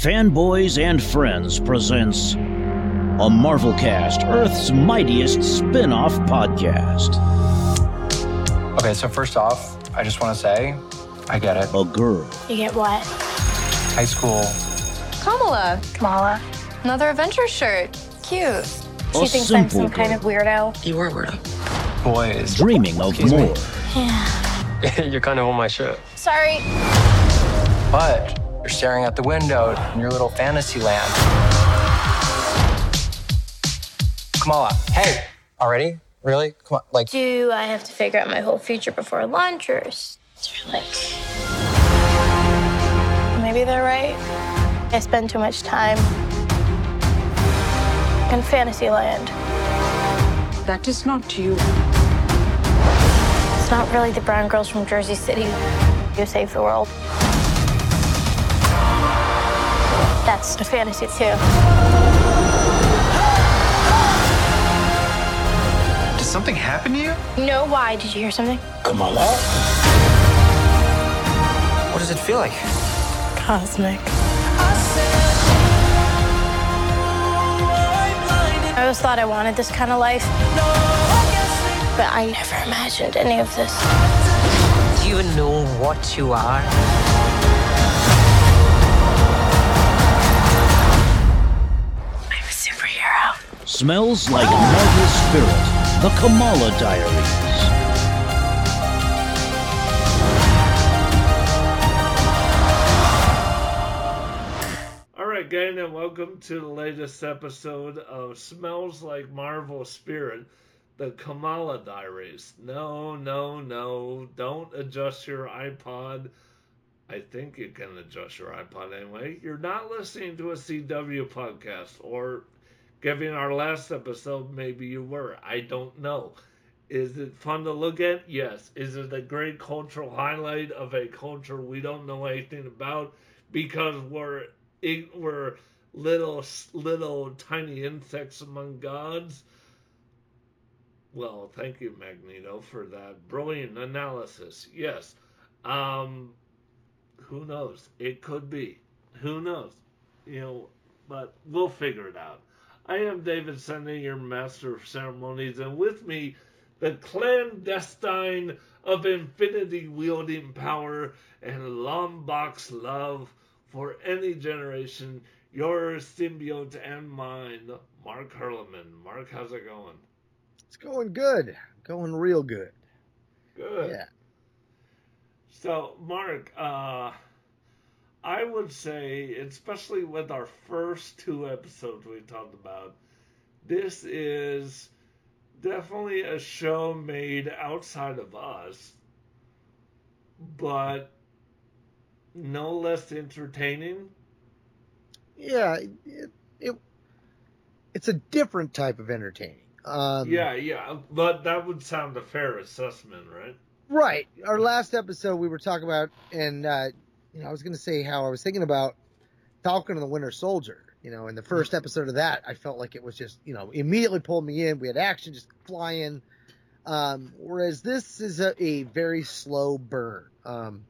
Fanboys and Friends presents a Marvel Cast, Earth's mightiest spin off podcast. Okay, so first off, I just want to say, I get it. A girl, You get what? High school, Kamala, Kamala. another adventure shirt. Cute. a She thinks I'm simple some kind of girl, weirdo. You were weirdo. boys. dreaming of Excuse me? more. Yeah. You're kind of on my shirt. Sorry. But you're staring out the window in your little fantasy land. Kamala, hey, already? Really? Come on, like, Do I have to figure out my whole future before lunch, or is there like. Maybe they're right. I spend too much time in fantasy land. That is not you. It's not really the brown girls from Jersey City who save the world. That's a fantasy too. did something happen to you? No, why? Did you hear something? Kamala? What does it feel like? Cosmic. I always thought I wanted this kind of life. But I never imagined any of this. Do you even know what you are? Smells like Marvel Spirit, the Kamala Diaries. All right, gang, and welcome to the latest episode of Smells Like Marvel Spirit, the Kamala Diaries. No, no, no, don't adjust your iPod. I think you can adjust your iPod anyway. You're not listening to a CW podcast, or given our last episode, maybe you were. I don't know. Is it fun to look at? Yes. Is it a great cultural highlight of a culture we don't know anything about because we're we're little little tiny insects among gods? Well, thank you, Magneto, for that brilliant analysis. Yes. Um, who knows? It could be. Who knows? You know, but we'll figure it out. I am David Sunday, your master of ceremonies, and with me, the clandestine of infinity wielding power and box love for any generation, your symbiote and mine, Mark Hurleman. Mark, how's it going? It's going good. Going real good. Good. Yeah. So, Mark, uh, I would say, especially with our first two episodes we talked about, this is definitely a show made outside of us, but no less entertaining. Yeah. It, it, it's a different type of entertaining. Um, yeah, yeah, but that would sound a fair assessment, right? Right. Our last episode, we were talking about, and uh, you know, I was going to say how I was thinking about Falcon and the Winter Soldier. You know, in the first episode of that, I felt like it was just, you know, immediately pulled me in. We had action just flying. Um, whereas this is a, a very slow burn. Um,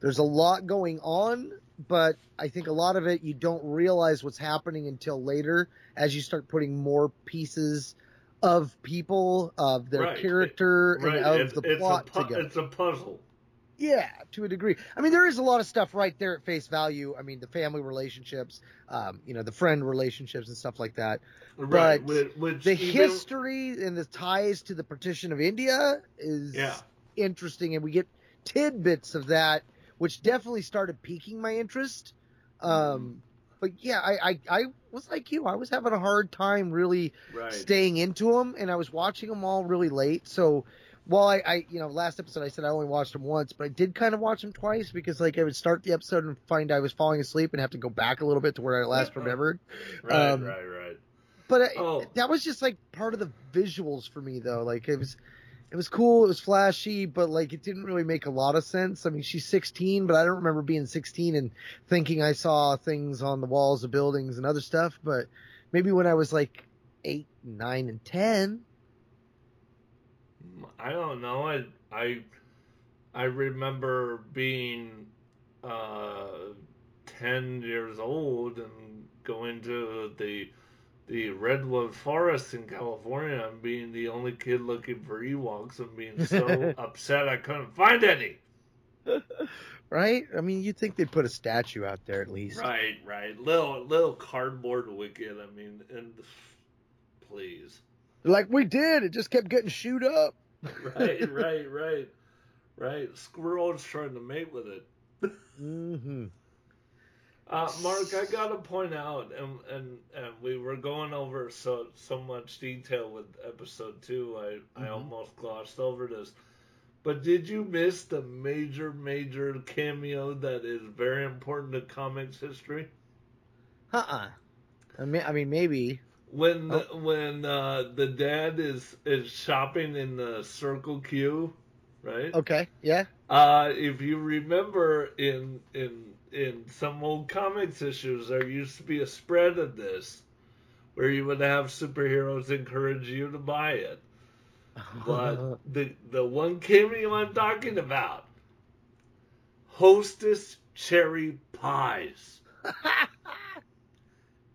there's a lot going on, but I think a lot of it you don't realize what's happening until later as you start putting more pieces of people, of their Right. character, Right. and of it's, the plot pu- together. It's a puzzle. Yeah, to a degree. I mean, there is a lot of stuff right there at face value. I mean, the family relationships, um, you know, the friend relationships and stuff like that. Right. But which, which The even- history and the ties to the partition of India is Yeah. interesting, and we get tidbits of that, which definitely started piquing my interest. Um, but yeah, I, I, I was like you. I was having a hard time really Right. staying into them, and I was watching them all really late. So while I, I, you know, last episode I said I only watched them once, but I did kind of watch them twice because like I would start the episode and find I was falling asleep and have to go back a little bit to where I last remembered. Right, um, right, right. But I, Oh. that was just like part of the visuals for me though. Like it was, it was cool. It was flashy, but like it didn't really make a lot of sense. I mean, she's 16, but I don't remember being 16 and thinking I saw things on the walls of buildings and other stuff. But maybe when I was like eight, nine, and ten. I don't know. I I I remember being uh, ten years old and going to the the redwood forest in California and being the only kid looking for Ewoks and being so upset I couldn't find any. Right? I mean, you'd think they'd put a statue out there at least. Right, right. Little little cardboard wicket. I mean, and please. Like we did. It just kept getting shoot up. Right, right, right, right. Squirrel's trying to mate with it. hmm Uh, Mark, I gotta point out, and, and and we were going over so so much detail with episode two. I I Mhm. almost glossed over this, but did you miss the major major cameo that is very important to comics history? Uh-uh. I mean, I mean, maybe. When the, when uh, the dad is is shopping in the Circle Q, right? Okay. Yeah. Uh, if you remember in in in some old comics issues, there used to be a spread of this where you would have superheroes encourage you to buy it. But the the one cameo I'm talking about, Hostess cherry pies.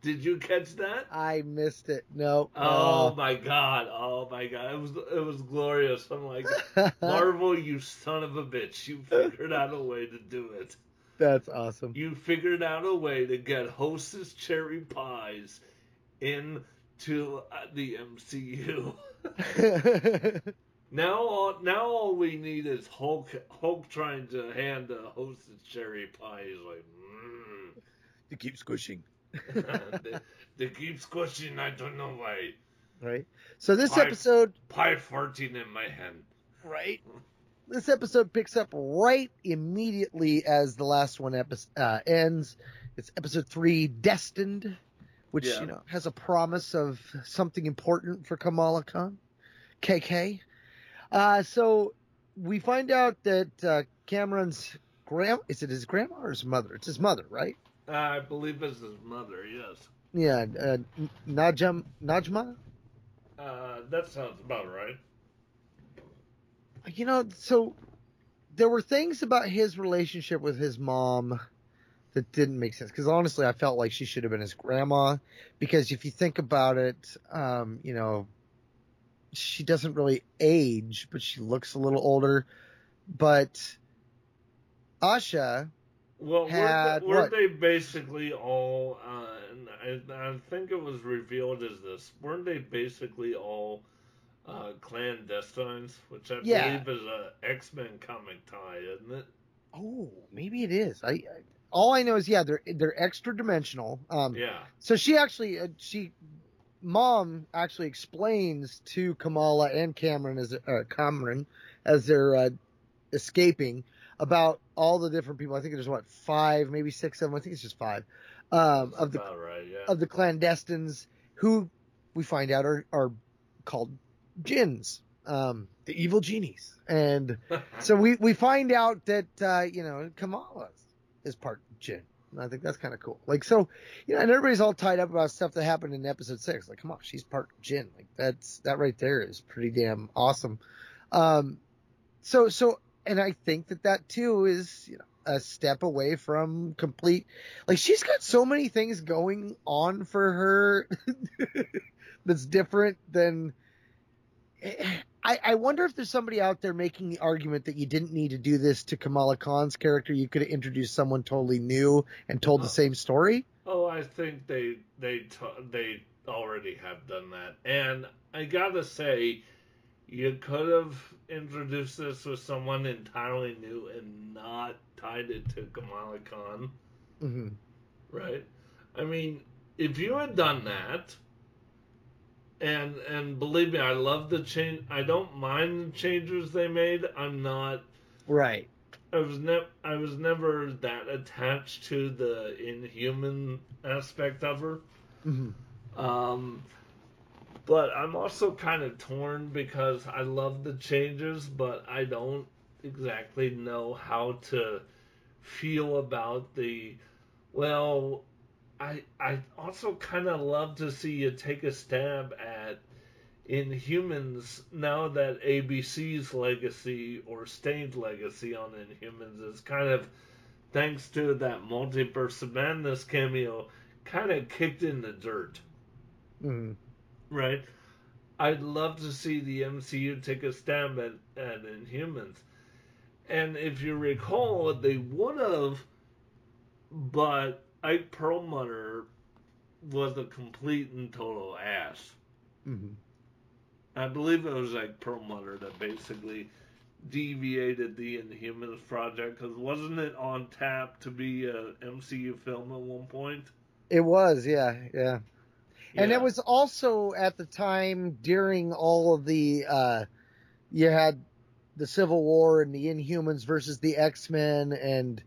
Did you catch that? I missed it. No. Oh my god! Oh my god! It was it was glorious. I'm like, Marvel, you son of a bitch! You figured out a way to do it. That's awesome. You figured out a way to get Hostess cherry pies into uh, the MCU. Now, all, now all we need is Hulk. Hulk trying to hand a Hostess cherry pie. He's like, mm. you keep squishing. They, they keep squishing. I don't know why. Right. So this Pie- episode, Pie farting in my hand. right? This episode picks up right immediately as the last one epi- uh, ends. It's episode three, Destined, which Yeah. you know has a promise of something important for Kamala Khan, KK. Uh, so we find out that uh, Kamran's grand is it his grandma or his mother? It's his mother, right? I believe it's his mother. Yes. Yeah, uh, Najam Najma. Uh, that sounds about right. you know, so there were things about his relationship with his mom that didn't make sense. Because honestly, I felt like she should have been his grandma. Because if you think about it, um, you know, she doesn't really age, but she looks a little older. But Asha, Well, Had weren't, they, weren't they basically all? Uh, and I, I think it was revealed as this. Weren't they basically all uh, clandestines? Which I Yeah. believe is a X Men comic tie, isn't it? oh, maybe it is. I, I all I know is yeah, they're they're extra dimensional. Um, Yeah. So she actually, uh, she, mom actually explains to Kamala and Kamran as uh, Kamran as they're uh, escaping about all the different people. I think there's what five, maybe six of them. I think it's just five um, of the right. Yeah. of the clandestines who we find out are are called jinns, um, the evil genies, and so we we find out that uh, you know Kamala is part jinn. And I think that's kind of cool. Like so, you know, and everybody's all tied up about stuff that happened in episode six. Like, come on, she's part jinn. Like that's that right there is pretty damn awesome. Um, so so, and I think that that too is you know a step away from complete. Like she's got so many things going on for her that's different than. I, I wonder if there's somebody out there making the argument that you didn't need to do this to Kamala Khan's character. You could have introduced someone totally new and told the oh. same story. Oh, I think they they t- they already have done that, and I gotta say, you could have introduced this with someone entirely new and not tied it to Kamala Khan, hmm right? I mean, if you had done that, and and believe me, I love the change. I don't mind the changes they made. I'm not. Right. I was never I was never that attached to the inhuman aspect of her. hmm Um, but I'm also kind of torn because I love the changes, but I don't exactly know how to feel about the. Well, I I also kind of love to see you take a stab at Inhumans now that ABC's legacy or Stained legacy on Inhumans is kind of thanks to that multiverse madness cameo, kind of kicked in the dirt, Mhm. Right? I'd love to see the MCU take a stab at, at Inhumans. And if you recall, they would have, but Ike Perlmutter was a complete and total ass. Mhm. I believe it was like Perlmutter that basically deviated the Inhumans project because wasn't it on tap to be an MCU film at one point? It was, yeah, yeah. And it was also at the time during all of the uh you had the Civil War and the Inhumans versus the X Men and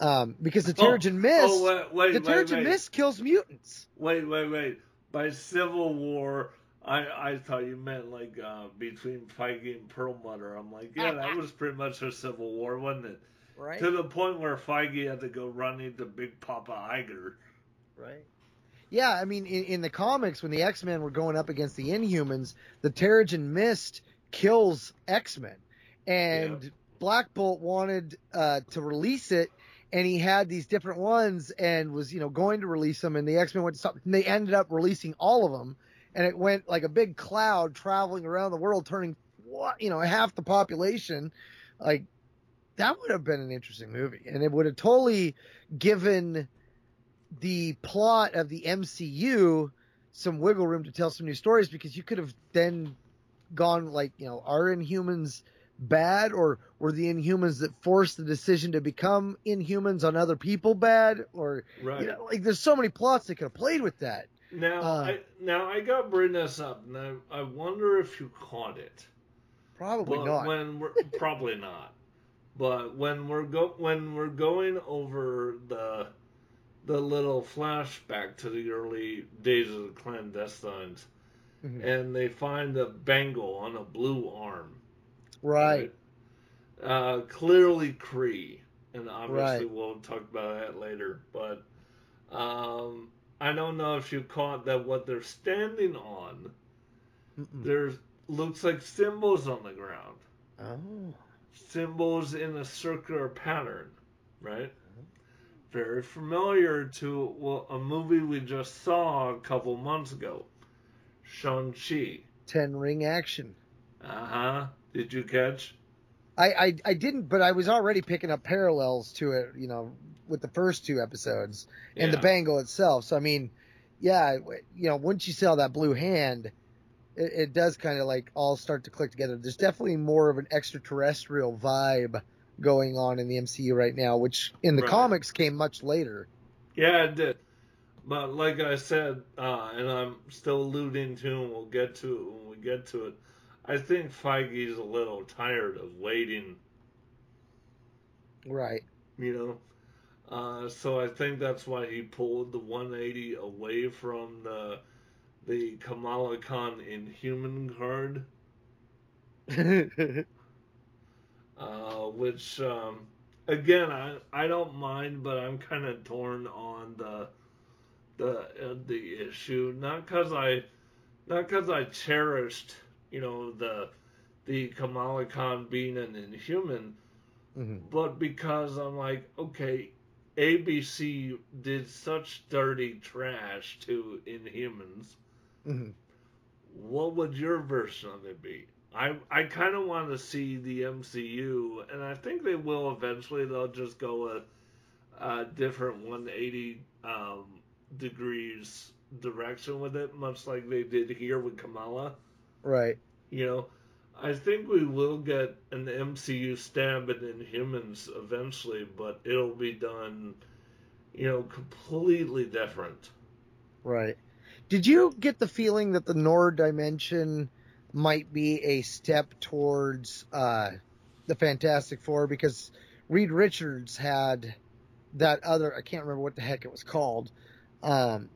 um because the Terrigen Mist Oh, wait, wait, the Terrigen wait. Mist kills mutants. Wait, wait, wait. By Civil War, I I thought you meant like uh, between Feige and Perlmutter. I'm like, yeah, that was pretty much a Civil War, wasn't it? Right. To the point where Feige had to go run into Big Papa Iger. Right. Yeah, I mean, in, in the comics, when the X Men were going up against the Inhumans, the Terrigen Mist kills X Men, and Yeah. Black Bolt wanted uh, to release it, and he had these different ones, and was you know going to release them, and the X Men went to stop, and they ended up releasing all of them, and it went like a big cloud traveling around the world, turning what you know half the population, like that would have been an interesting movie, and it would have totally given the plot of the MCU some wiggle room to tell some new stories because you could have then gone like, you know, are Inhumans bad or were the Inhumans that forced the decision to become Inhumans on other people bad or Right. you know, like there's so many plots that could have played with that. Now, Uh, I, now I got to bring this up, and I, I wonder if you caught it. Probably But not. when we're probably not. But when we're go when we're going over the the little flashback to the early days of the clandestines, Mhm. and they find a bangle on a blue arm. right. Uh, clearly Kree, and obviously Right. we'll talk about that later. But um, I don't know if you caught that what they're standing on. Mm-mm. There's looks like symbols on the ground. Oh. symbols in a circular pattern, right? Very familiar to a movie we just saw a couple months ago, Shang-Chi. Ten ring action. Uh huh. Did you catch? I, I I didn't, but I was already picking up parallels to it, you know, with the first two episodes and the bangle itself. So I mean, yeah, you know, once you saw that blue hand, it, it does kind of like all start to click together. There's definitely more of an extraterrestrial vibe going on in the MCU right now, which in the Right. comics came much later. Yeah, it did. But like I said, uh, and I'm still alluding to, and we'll get to it when we get to it. I think Feige's a little tired of waiting Right. you know. Uh, so I think that's why he pulled the 180 away from the the Kamala Khan Inhuman card, uh, which um, again I I don't mind, but I'm kind of torn on the the uh, the issue. Not because I not because I cherished you know the the Kamala Khan being an Inhuman Mhm. but because I'm like, okay, ABC did such dirty trash to Inhumans. Mhm. What would your version of it be? I I kind of want to see the MCU, and I think they will eventually. They'll just go a, a different 180 um, degrees direction with it, much like they did here with Kamala. Right. You know, I think we will get an MCU stab at Inhumans eventually, but it'll be done, you know, completely different. Right. Did you get the feeling that the Noor dimension might be a step towards uh, the Fantastic Four? Because Reed Richards had that other, I can't remember what the heck it was called. Um,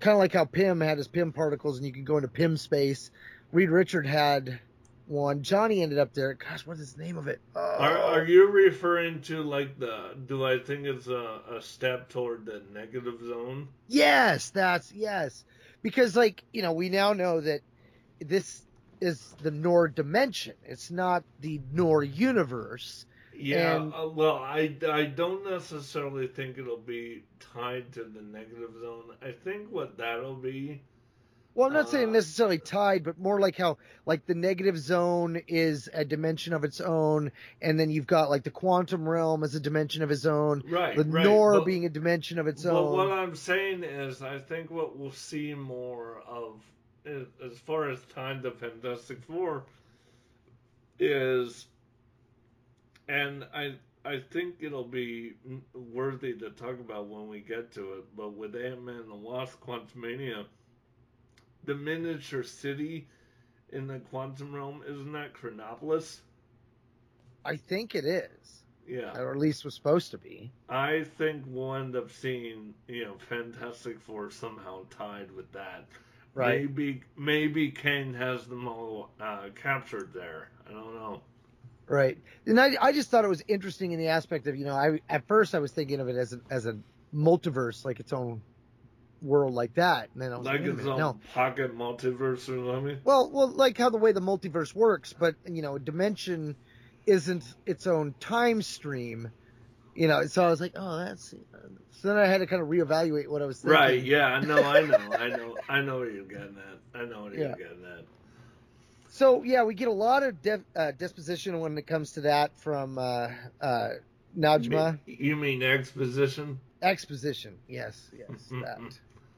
kind of like how Pym had his Pym particles and you could go into Pym space. Reed Richard had one. Johnny ended up there. Gosh, what is the name of it? Oh. Are, are you referring to like the? Do I think it's a, a step toward the negative zone? Yes, that's yes. Because like, you know, we now know that this is the Noor dimension. It's not the Noor universe. Yeah, And- uh, well, I, I don't necessarily think it'll be tied to the negative zone. I think what that'll be. Well, I'm not saying Uh, necessarily tied, but more like how like the negative zone is a dimension of its own, and then you've got like the quantum realm as a dimension of its own, Right, the right, Noor but- being a dimension of its But own. what I'm saying is, I think what we'll see more of, as far as time to Fantastic Four, is, and I I think it'll be worthy to talk about when we get to it. But with Ant Man and the Wasp: Quantumania, the miniature city in the quantum realm isn't that Chronopolis? I think it is, Yeah. or at least was supposed to be. I think we'll end up seeing, you know, Fantastic Four somehow tied with that. Right. Maybe maybe Kang has them all uh, captured there. I don't know. Right. And I, I just thought it was interesting in the aspect of, you know, I at first I was thinking of it as a, as a multiverse, like its own world like that. And then I was like, Like its own no. pocket multiverse or something. Well, well, like how the way the multiverse works, but you know, dimension isn't its own time stream. You know, so I was like, oh, that's. So then I had to kind of reevaluate what I was thinking. Right, yeah, I know, I know, I know what you're getting at. I know what you're Yeah. getting at. So yeah, we get a lot of de- uh, disposition when it comes to that from uh, uh, Najma. You mean exposition? Exposition, yes, yes, that.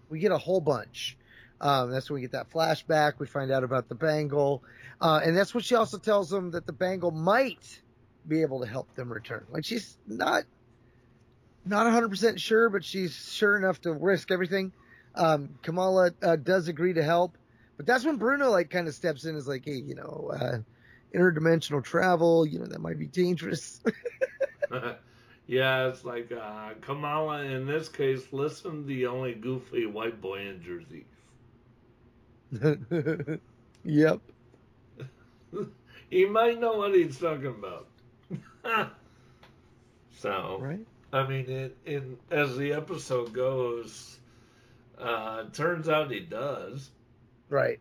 We get a whole bunch. Um, that's when we get that flashback. We find out about the bangle, uh, and that's when she also tells them that the bangle might be able to help them return. Like she's not, not 100 percent sure, but she's sure enough to risk everything. Um, Kamala uh, does agree to help, but that's when Bruno like kind of steps in, is like, hey, you know, uh, interdimensional travel, you know, that might be dangerous. yeah, it's like uh, Kamala in this case. Listen, the only goofy white boy in Jersey. yep. He might know what he's talking about. so, Right. I mean, as the episode goes, uh, turns out he does. Right.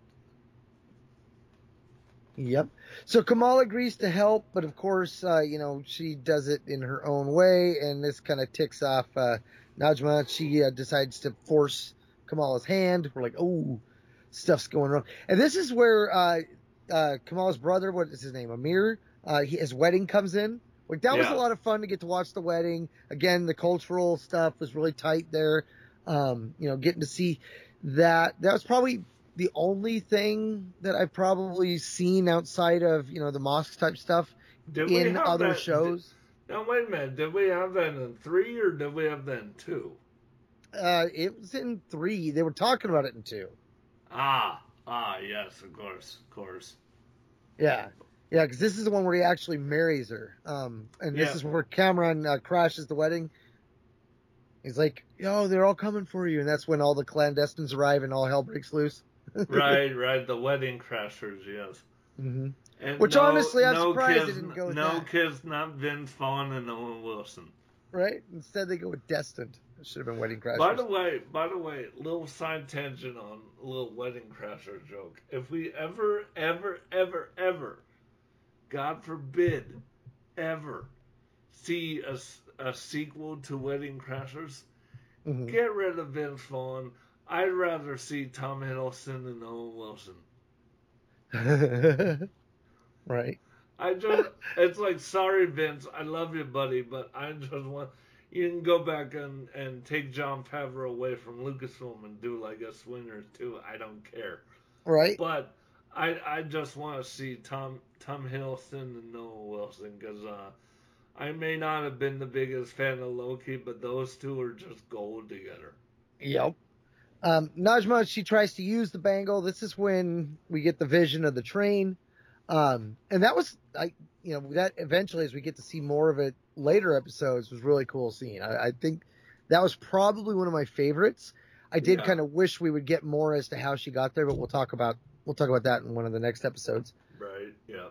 Yep. So Kamal agrees to help, but of course, uh, you know, she does it in her own way, and this kind of ticks off uh, Najma. She uh, decides to force Kamal's hand. We're like, oh, stuff's going wrong. And this is where uh, uh, Kamal's brother, what is his name, Aamir, uh, he, his wedding comes in. Like that was a lot of fun to get to watch the wedding. Again, the cultural stuff was really tight there. Um, you know, getting to see that. That was probably the only thing that I've probably seen outside of you know the mosque type stuff Did in other that- shows. Now wait a minute. Did we have that in three or did we have that in two? Uh, it was in three. They were talking about it in two. Ah, ah, yes, of course, of course. Yeah, yeah, because this is the one where he actually marries her. Um, and this Yeah. is where Kamran uh, crashes the wedding. He's like, "Yo, they're all coming for you," and that's when all the clandestines arrive and all hell breaks loose. right, right. The wedding crashers, yes. hmm And Which no- honestly, I'm no surprised kids, didn't go with No that. kids, not Vince Vaughn and Owen Wilson. Right? Instead, they go with destined. It should have been wedding crashers. By the way, by the way, little side tangent on a little wedding crasher joke. If we ever, ever, ever, ever, God forbid, ever see a, a sequel to Wedding Crashers, Mhm. get rid of Vince Vaughn. I'd rather see Tom Hiddleston than Owen Wilson. right. I just, it's like, sorry, Vince, I love you, buddy, but I just want, you can go back and, and take Jon Favreau away from Lucasfilm and do like a Swingers too. I don't care. Right. But I, I just want to see Tom, Tom Hiddleston and Owen Wilson because, uh, I may not have been the biggest fan of Loki, but those two are just gold together. Yep. Um, Najma, she tries to use the bangle. This is when we get the vision of the train. Um, and that was, I, you know, that eventually, as we get to see more of it later episodes, was really cool scene. I, I think that was probably one of my favorites. I did Yeah. kind of wish we would get more as to how she got there, but we'll talk about we'll talk about that in one of the next episodes. Right? Yeah.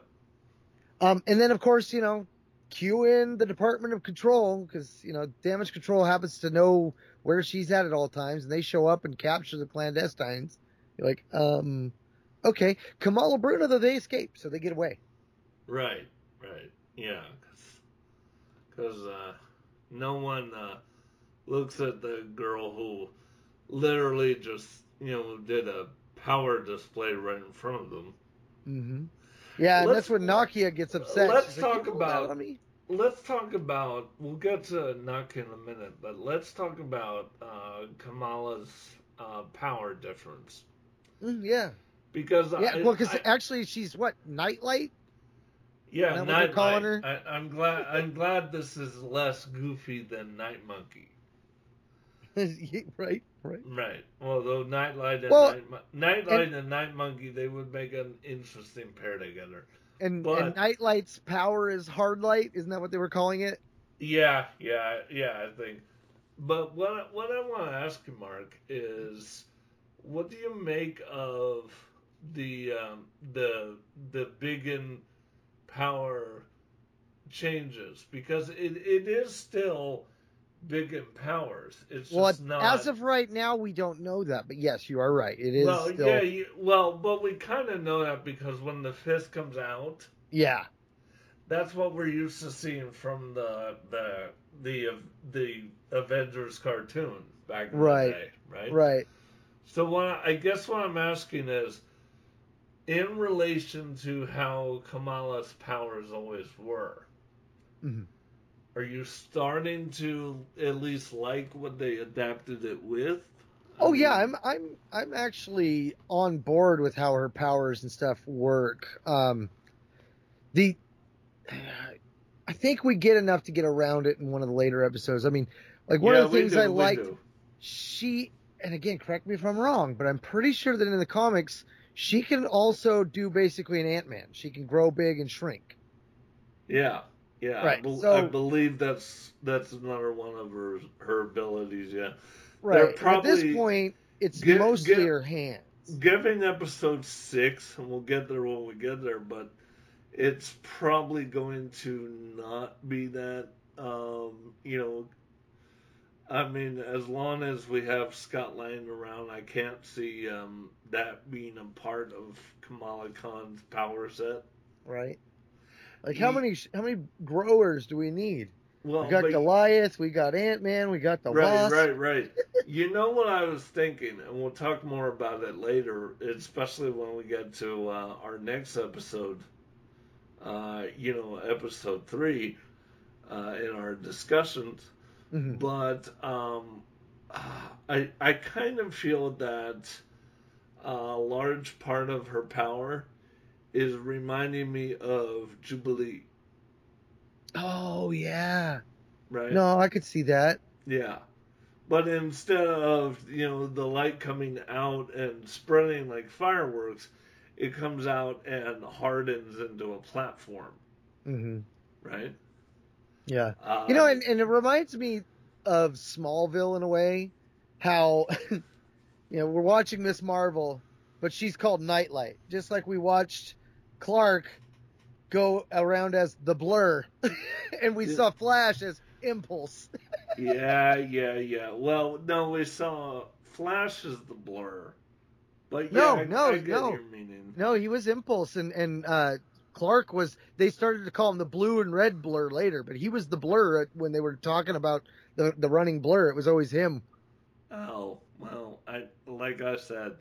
Um, and then of course, you know, cue in the Department of Control because you know Damage Control happens to know where she's at at all times, and they show up and capture the clandestines. You're like, um, okay, Kamala Bruno though they escape, so they get away. Right. Right. Yeah. because uh, no one uh, looks at the girl who literally just you know did a power display right in front of them. Mm-hmm. Yeah, that's when Nakia gets upset. let's She's talk "You pulled about-. Let's talk about. We'll get to Nuck in a minute, but let's talk about uh, Kamala's uh, power difference Mm, yeah, because yeah. I, well, because actually, she's what Nightlight. yeah, Isn't that what they're Night calling her? I, I'm glad. I'm glad this is less goofy than Night Monkey. right, right. Right. Well, though Nightlight and Well, Night, Nightlight and, Night Monkey, they would make an interesting pair together. And, But- and Nightlight's power is hard light. Isn't that what they were calling it? Yeah, yeah, yeah. I think. But what I- what I want to ask you, Mark, is what do you make of the um, the the embiggen power changes? Because it, it is still embiggen powers. It's Well, just not. as of right now, we don't know that. But yes, you are right. It is well, still. yeah, you, well, but we kind of know that because when the fist comes out, yeah. that's what we're used to seeing from the the the the Avengers cartoon back in Right. the day, right? Right. So what I I guess what I'm asking is, in relation to how Kamala's powers always were, Mhm. Are you starting to at least like what they adapted it with? I Oh yeah, I'm I'm I'm actually on board with how her powers and stuff work. Um, the I think we get enough to get around it in one of the later episodes. I mean, like one yeah, of the things do, I liked, do. she and again, correct me if I'm wrong, but I'm pretty sure that in the comics she can also do basically an Ant Man. She can grow big and shrink. Yeah, yeah. I, Right, bel- so- I believe that's that's another one of her her abilities. Yeah. Right. At this point, it's Get- mostly get- her hands. Giving episode six, and we'll get there when we get there, but it's probably going to not be that. Um, you know, I mean, as long as we have Scott Lang around, I can't see um, that being a part of Kamala Khan's power set. Right. Like how many how many growers do we need? Well, We got but- Goliath, we got Ant Man, we got the right, Wasp. right, right. you know what I was thinking, and we'll talk more about it later, especially when we get to uh, our next episode. Uh, you know, episode three uh, in our discussions. Mhm. But um, I I kind of feel that a large part of her power is reminding me of Jubilee, Oh yeah. right? No, I could see that. Yeah. But instead of, you know, the light coming out and spreading like fireworks, it comes out and hardens into a platform, hmm right? Yeah. Uh, You know, and, and it reminds me of Smallville in a way. How, you know, we're watching Miss Marvel, but she's called Nightlight, just like we watched Clark go around as the Blur, and we Yeah. saw Flash as Impulse. yeah, yeah, yeah. Well, no, we saw Flash as the blur. But yeah, No, I, no, I no. No, he was Impulse, and and uh, Clark was. They started to call him the Blue and Red Blur later, but he was the Blur when they were talking about the the running Blur. It was always him. Oh, well, I like I said,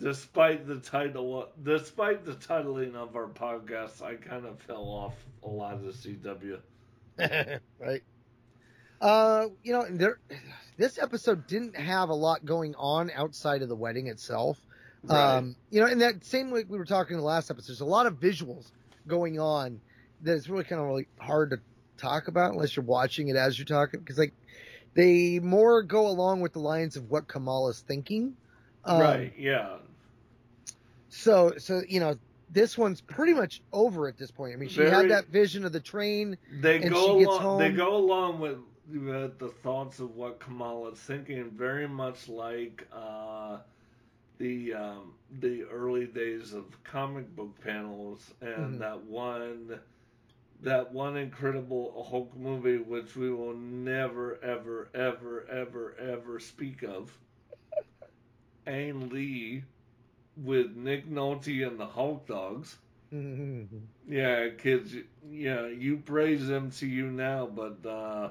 despite the title despite the titling of our podcast, I kind of fell off a lot of the CW. right. Uh, you know, there. This episode didn't have a lot going on outside of the wedding itself. Right. Um, you know, and that same way we were talking in the last episode, there's a lot of visuals going on that it's really kind of really hard to talk about unless you're watching it as you're talking because like they more go along with the lines of what Kamala's thinking. Um, right, yeah. So, so you know, this one's pretty much over at this point. I mean, she Very- had that vision of the train. They go along they go along with, with the thoughts of what Kamala's thinking, very much like uh, the um, the early days of comic book panels and Mhm. that one that one incredible Hulk movie which we will never ever ever ever ever speak of. Ang Lee with Nick Nolte and the Hulk Dogs. Yeah, kids. Yeah, you praise MCU now, but uh,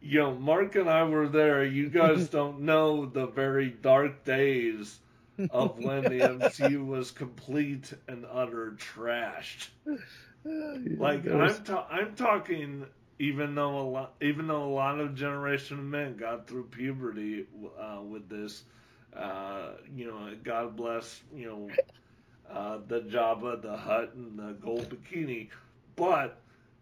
you know, Mark and I were there. You guys don't know the very dark days of when the MCU was complete and utter trash. Like I'm, ta- I'm talking. Even though a lot, even though a lot of Generation of Men got through puberty uh, with this, uh, you know, God bless, you know, uh, the Jabba, the Hutt, and the gold bikini. But,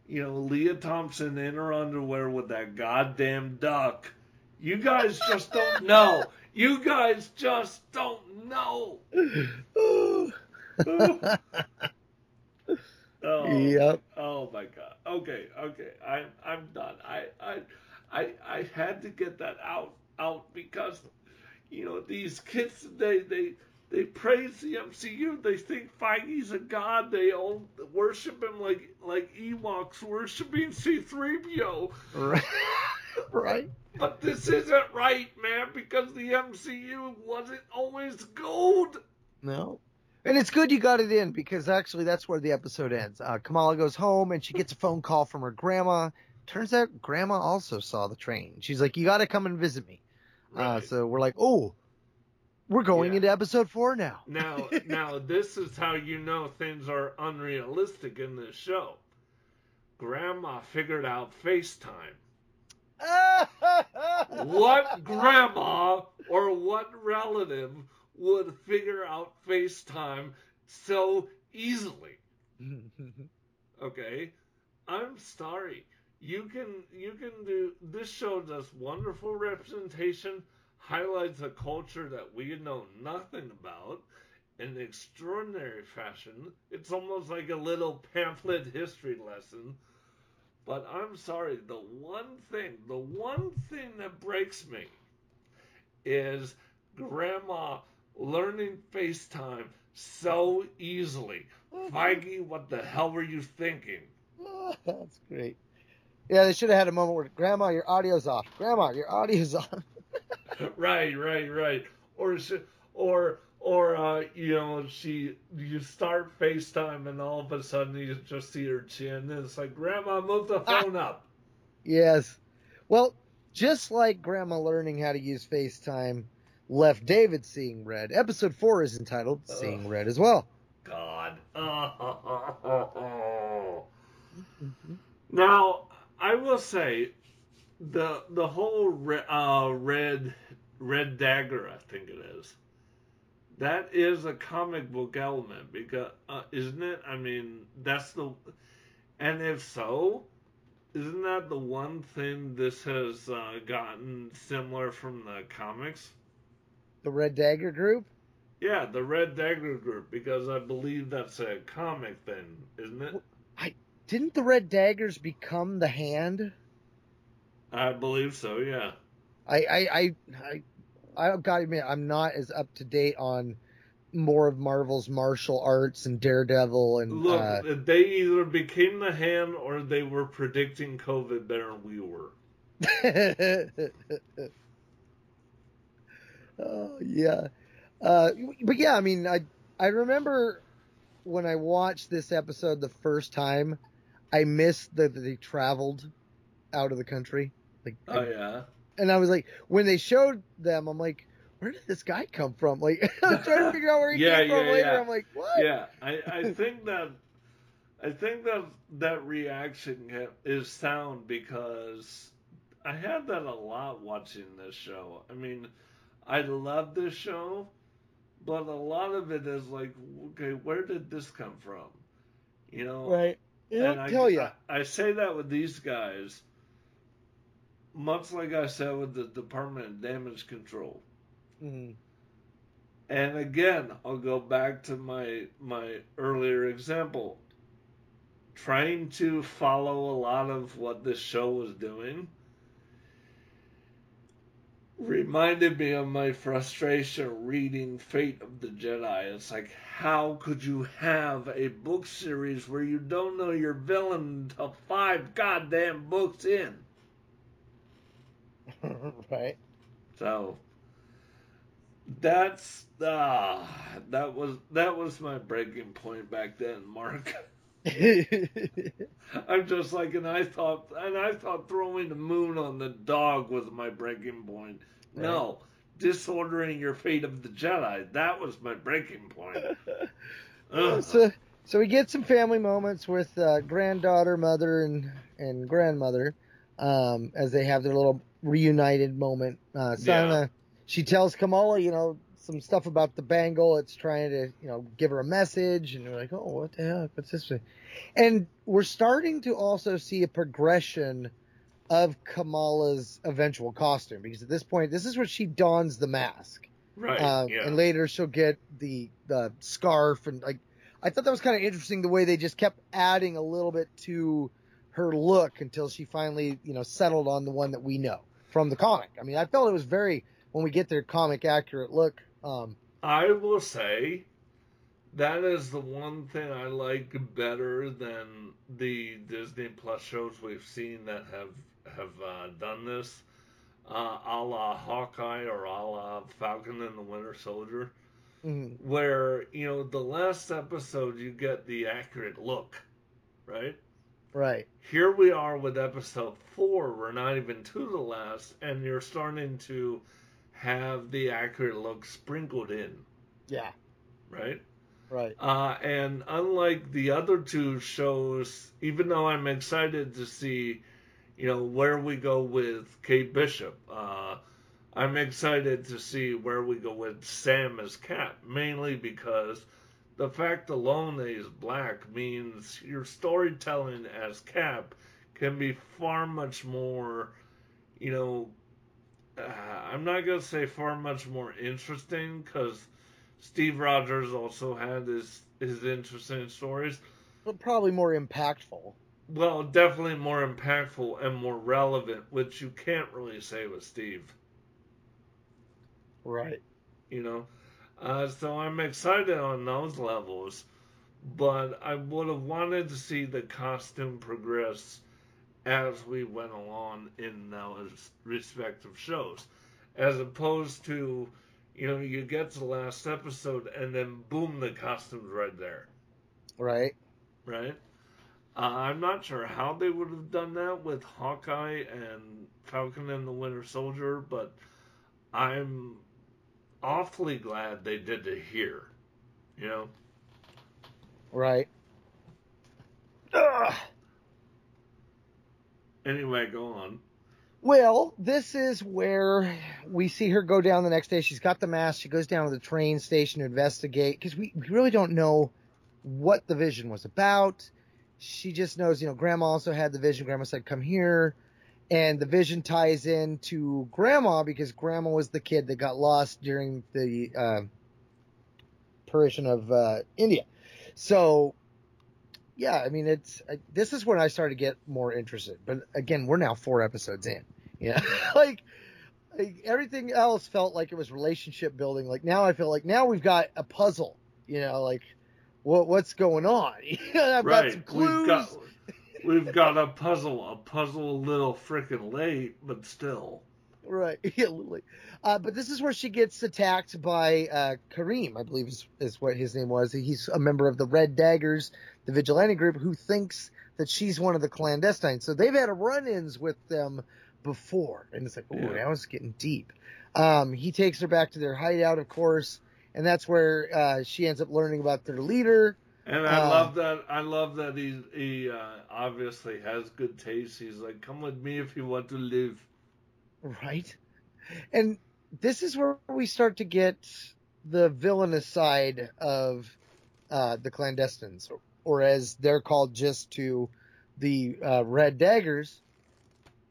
you know, Lea Thompson in her underwear with that goddamn duck. You guys just don't know. You guys just don't know. Oh, Yep. Oh my god. Okay, okay. I'm I'm done. I I I I had to get that out out because you know these kids they they they praise the MCU. They think Feige's a god. They all worship him like like Ewoks worshiping C-3PO. right. right. But this isn't right, man, because the MCU wasn't always gold. No. And it's good you got it in because actually that's where the episode ends. Uh, Kamala goes home and she gets a phone call from her grandma. Turns out grandma also saw the train. She's like, "You got to come and visit me." Uh, so we're like, "Oh, we're going Yeah. into episode four now." Now, now this is how you know things are unrealistic in this show. Grandma figured out FaceTime. What grandma or what relative would figure out FaceTime so easily? Okay, I'm sorry. You can you can do this show does wonderful representation, highlights a culture that we know nothing about in extraordinary fashion. It's almost like a little pamphlet history lesson. But I'm sorry, the one thing, the one thing that breaks me is grandma learning FaceTime so easily. Mm-hmm. Feige, what the hell were you thinking? That's great. Yeah, they should have had a moment where, Grandma, your audio's off. Grandma, your audio's off. right, right, right. Or or or uh, you know, she you start FaceTime and all of a sudden you just see her chin and it's like, Grandma, move the phone up. Yes. Well, just like Grandma learning how to use FaceTime left David seeing red, episode four is entitled Seeing Red as well. God. now, I will say the the whole re, uh, red red dagger, I think it is. That is a comic book element because uh, isn't it? I mean, that's the and if so, isn't that the one thing this has uh, gotten similar from the comics? The Red Dagger group? Yeah, the Red Dagger Group, because I believe that's a comic thing, isn't it? Didn't the Red Daggers become the hand? I believe so, yeah. I I I I, I gotta admit I'm not as up to date on more of Marvel's martial arts and Daredevil and Look, uh, they either became the hand or they were predicting COVID better than we were. oh yeah, uh, but yeah, I mean, I I remember when I watched this episode the first time, I missed that they traveled out of the country, like, Oh, yeah. and I was like, when they showed them, I'm like, where did this guy come from? Like, I was trying to figure out where he Yeah, came from yeah, later. yeah. I'm like, what? Yeah, I, I think that I think that that reaction is sound because I had that a lot watching this show. I mean, I love this show, but a lot of it is like, okay, where did this come from? You know, Right. And I, tell you. I, I say that with these guys, much like I said with the Department of Damage Control. Mhm. And again, I'll go back to my my earlier example. Trying to follow a lot of what this show was doing reminded me of my frustration reading Fate of the Jedi. It's like, how could you have a book series where you don't know your villain until five goddamn books in? right. So, That's ah, that was that was my breaking point back then, Mark. I'm just like, and I thought, and I thought throwing the moon on the dog was my breaking point. No, disordering your fate of the Jedi. That was my breaking point. So so we get some family moments with uh, granddaughter, mother, and and grandmother um, as they have their little reunited moment. Uh, Sana, Yeah. she tells Kamala, you know, some stuff about the bangle. It's trying to, you know, give her a message, and we're like, oh, what the heck? What's this? And we're starting to also see a progression of Kamala's eventual costume because at this point, this is where she dons the mask. right? Uh, yeah. And later she'll get the the scarf and like I thought that was kind of interesting the way they just kept adding a little bit to her look until she finally you know settled on the one that we know from the comic. I mean, I felt it was very when we get their comic accurate look. Um, I will say that is the one thing I like better than the Disney Plus shows we've seen that have have uh, done this, uh, a la Hawkeye or a la Falcon and the Winter Soldier, mhm, where you know the last episode you get the accurate look, right? right, Here we are with episode four. We're not even to the last, and you're starting to have the accurate look sprinkled in, yeah, right? right, Uh, and unlike the other two shows, even though I'm excited to see, you know, where we go with Kate Bishop, uh, I'm excited to see where we go with Sam as Cap, mainly because the fact alone that he's black means your storytelling as Cap can be far much more, you know, uh, I'm not going to say far much more interesting because Steve Rogers also had his his interesting stories. but probably more impactful. Well, definitely more impactful and more relevant, which you can't really say with Steve. Right. You know, uh, so I'm excited on those levels, but I would have wanted to see the costume progress as we went along in those respective shows, as opposed to, you know, you get to the last episode and then boom, the costume's right there. Right. right? Uh, I'm not sure how they would have done that with Hawkeye and Falcon and the Winter Soldier, but I'm awfully glad they did it here. You know? Right. Ugh. Anyway, go on. Well, this is where we see her go down the next day. She's got the mask. She goes down to the train station to investigate because we, we really don't know what the vision was about. She just knows, you know, Grandma also had the vision. Grandma said, come here. And the vision ties in to Grandma because Grandma was the kid that got lost during the uh, of uh, India. So, yeah, I mean, it's I, this is when I started to get more interested. But again, we're now four episodes in. Yeah, like, like everything else felt like it was relationship building. Like now, I feel like now we've got a puzzle. You know, like what what's going on? I've got some clues. We've got we've got a puzzle, a puzzle a little freaking late, but still. Right, yeah, literally. Uh, but this is where she gets attacked by uh, Kareem, I believe is, is what his name was. He's a member of the Red Daggers, the vigilante group, who thinks that she's one of the clandestines. So they've had run-ins with them before, and it's like, oh, Yeah. now it's getting deep. Um, he takes her back to their hideout, of course, and that's where uh, she ends up learning about their leader. And I Uh, love that. I love that he he uh, obviously has good taste. He's like, "Come with me if you want to live." Right. And this is where we start to get the villainous side of uh, the clandestines, or, as they're called just to the uh, Red Daggers,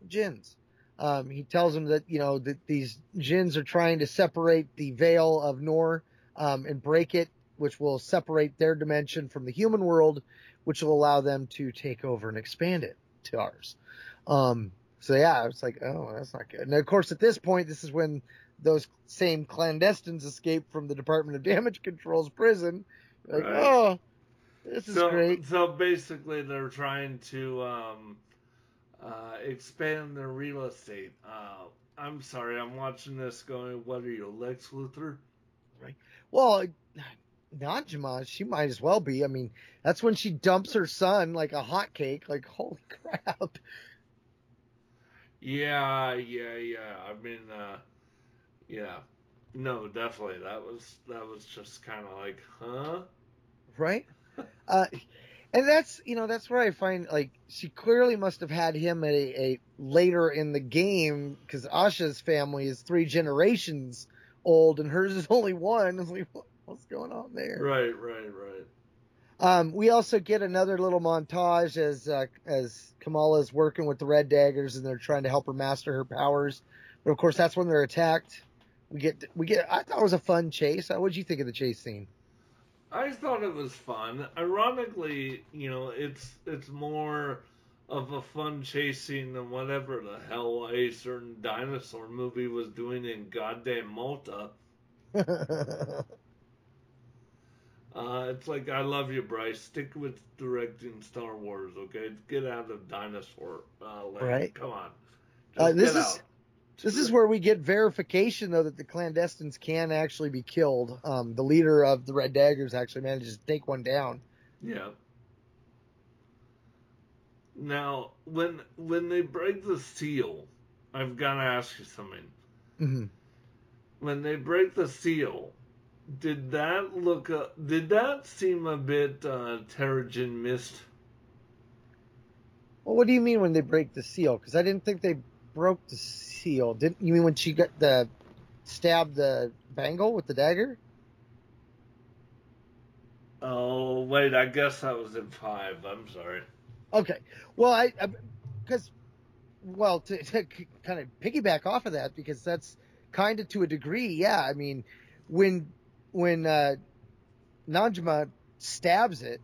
Djinns. Um, he tells them that, you know, that these Djinns are trying to separate the veil of Noor um, and break it, which will separate their dimension from the human world, which will allow them to take over and expand it to ours. Um, so yeah, I was like, oh, that's not good. And of course, at this point, this is when those same clandestines escape from the Department of Damage Control's prison. Like, Right. oh, this is so, great. So basically, they're trying to um, uh, expand their real estate. Uh, I'm sorry, I'm watching this going. What are you, Lex Luthor? Right. Well, Najma, she might as well be. I mean, that's when she dumps her son like a hotcake. Like, holy crap. Yeah, yeah, yeah. I mean, uh, yeah. No, definitely. That was that was just kind of like, huh? Right? uh, and that's you know that's where I find like she clearly must have had him at a, a later in the game because Asha's family is three generations old and hers is only one. It's like what's going on there? Right, right, right. Um, we also get another little montage as uh, as Kamala is working with the Red Daggers and they're trying to help her master her powers. But of course, that's when they're attacked. We get we get. I thought it was a fun chase. What did you think of the chase scene? I thought it was fun. Ironically, you know, it's it's more of a fun chase scene than whatever the hell a certain dinosaur movie was doing in goddamn Malta. Uh, it's like I love you, Bryce. Stick with directing Star Wars, okay? Get out of dinosaur uh, land. Right. Come on. Uh, this is out. this is where we get verification though that the clandestines can actually be killed. Um, the leader of the Red Daggers actually manages to take one down. Yeah. Now, when when they break the seal, I've got to ask you something. hmm When they break the seal, did that look? Uh, did that seem a bit uh, Terrigen mist? Well, what do you mean when they break the seal? Because I didn't think they broke the seal. Didn't you mean when she got the stabbed the bangle with the dagger? Oh wait, I guess that was in five. I'm sorry. Okay. Well, I because well to, to kind of piggyback off of that because that's kind of to a degree, yeah. I mean, when when uh, stabs it,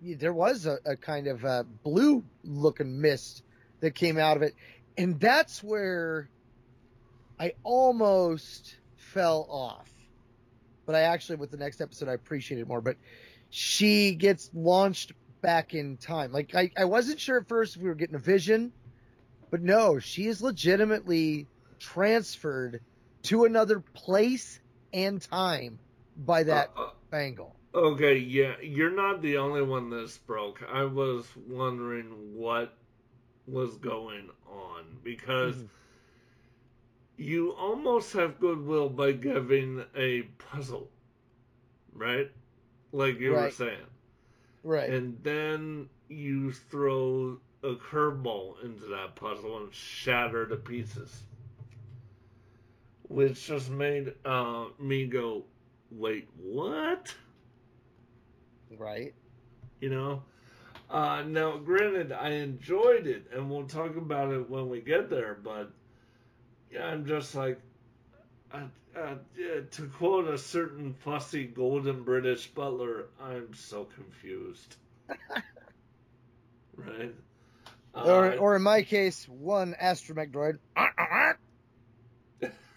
there was a, a kind of uh blue looking mist that came out of it, and that's where I almost fell off. But I actually, with the next episode, I appreciate it more. But she gets launched back in time. Like I, I wasn't sure at first if we were getting a vision, but no, she is legitimately transferred to another place and time by that Uh, uh, bangle. Okay, yeah, you're not the only one this broke. I was wondering what was going on because Mhm. you almost have goodwill by giving a puzzle, right? Like you were saying. Right. And then you throw a curveball into that puzzle and shatter to pieces. Which just made uh, me go, wait, what? right. you know. Uh, now, granted, I enjoyed it, and we'll talk about it when we get there. But yeah, I'm just like, uh, uh, to quote a certain fussy golden British butler, I'm so confused. right? or, Uh, or in my case, one astromech droid.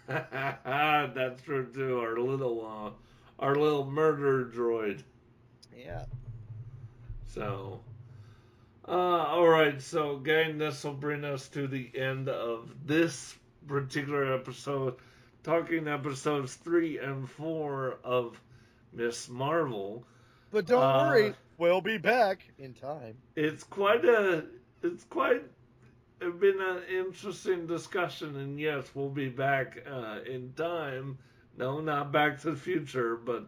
that's true too. Our little, uh, our little murder droid. Yeah. So, uh, all right. So, gang, this will bring us to the end of this particular episode, talking episodes three and four of Ms. Marvel. But don't Uh, worry, we'll be back in time. It's quite a, it's quite been an interesting discussion, and yes, we'll be back uh, in time. No, not Back to the Future, but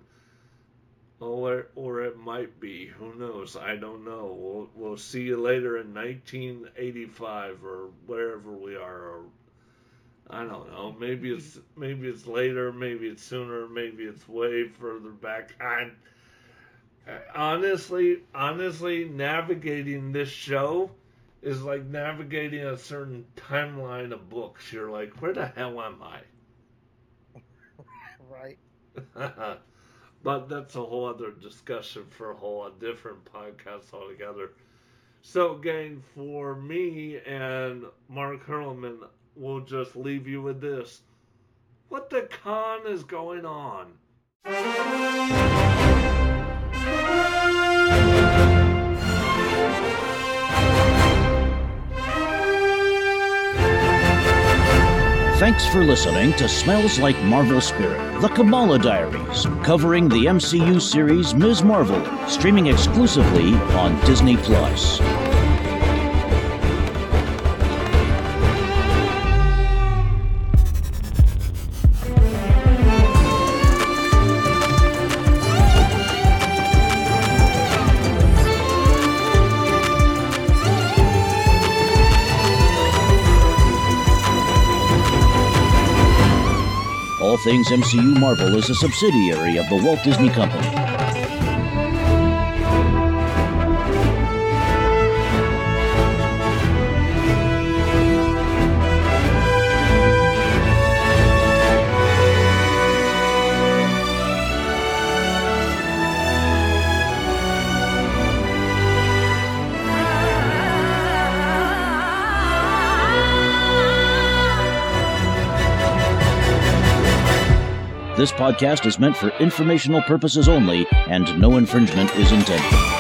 or or it might be. Who knows? I don't know. We'll we'll see you later in 1985 or wherever we are. Or I don't know. Maybe it's maybe it's later. Maybe it's sooner. Maybe it's way further back. I honestly, honestly, navigating this show is like navigating a certain timeline of books. You're like, where the hell am I? Right. but that's a whole other discussion for a whole different podcast altogether. So, gang, for me and Mark Hurlman, we'll just leave you with this. What the con is going on? Thanks for listening to Smells Like Marvel Spirit, the Kamala Diaries, covering the MCU series Ms. Marvel, streaming exclusively on Disney Plus. Things MCU Marvel is a subsidiary of the Walt Disney Company. This podcast is meant for informational purposes only, and no infringement is intended.